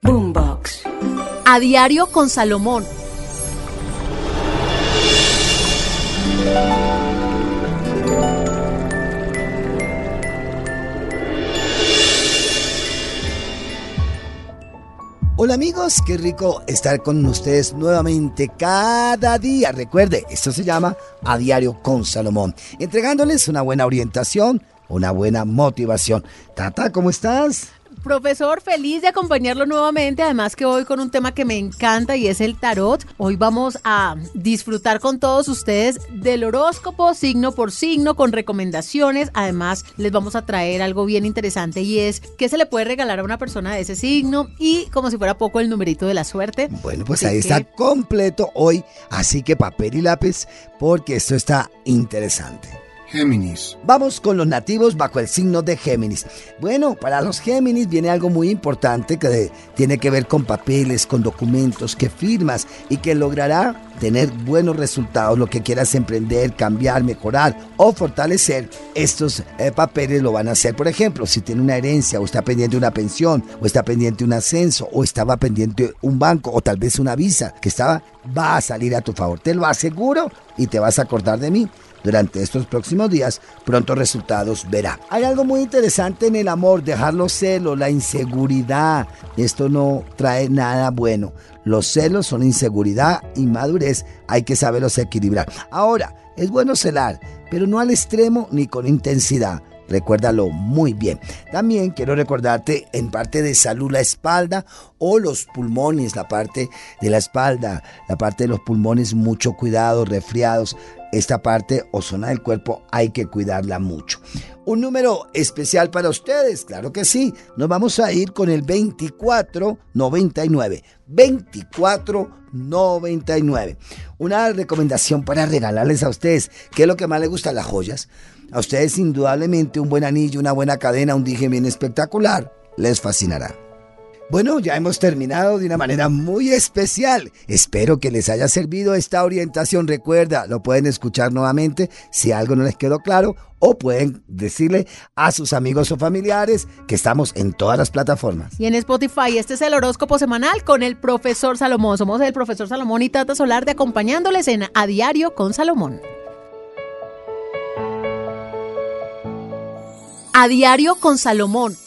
Boombox. A diario con Salomón. Hola amigos, qué rico estar con ustedes nuevamente cada día. Recuerde, esto se llama A Diario con Salomón, entregándoles una buena orientación, una buena motivación. Tata, ¿cómo estás? Profesor, feliz de acompañarlo nuevamente. Además que hoy con un tema que me encanta y es el tarot. Hoy vamos a disfrutar con todos ustedes del horóscopo signo por signo con recomendaciones. Además les vamos a traer algo bien interesante y es qué se le puede regalar a una persona de ese signo y como si fuera poco el numerito de la suerte. Bueno, pues ahí está completo hoy. Así que papel y lápiz porque esto está interesante. Géminis. Vamos con los nativos bajo el signo de Géminis. Bueno, para los Géminis viene algo muy importante que tiene que ver con papeles, con documentos que firmas y que logrará tener buenos resultados, lo que quieras emprender, cambiar, mejorar o fortalecer, estos eh, papeles lo van a hacer. Por ejemplo, si tiene una herencia o está pendiente una pensión o está pendiente un ascenso o estaba pendiente un banco o tal vez una visa que estaba, va a salir a tu favor. Te lo aseguro y te vas a acordar de mí durante estos próximos días, pronto resultados verá. Hay algo muy interesante en el amor, dejar los celos, la inseguridad. Esto no trae nada bueno. Los celos son inseguridad y madurez, hay que saberlos equilibrar. Ahora, es bueno celar, pero no al extremo ni con intensidad. Recuérdalo muy bien. También quiero recordarte en parte de salud la espalda o los pulmones, la parte de la espalda, la parte de los pulmones, mucho cuidado, resfriados. Esta parte o zona del cuerpo hay que cuidarla mucho. Un número especial para ustedes, claro que sí. Nos vamos a ir con el 2499. 2499. Una recomendación para regalarles a ustedes. ¿Qué es lo que más les gusta? Las joyas. A ustedes indudablemente un buen anillo, una buena cadena, un dije bien espectacular. Les fascinará. Bueno, ya hemos terminado de una manera muy especial. Espero que les haya servido esta orientación. Recuerda, lo pueden escuchar nuevamente si algo no les quedó claro o pueden decirle a sus amigos o familiares que estamos en todas las plataformas. Y en Spotify, este es el horóscopo semanal con el profesor Salomón. Somos el profesor Salomón y Tata Solar de acompañándoles en A Diario con Salomón. A Diario con Salomón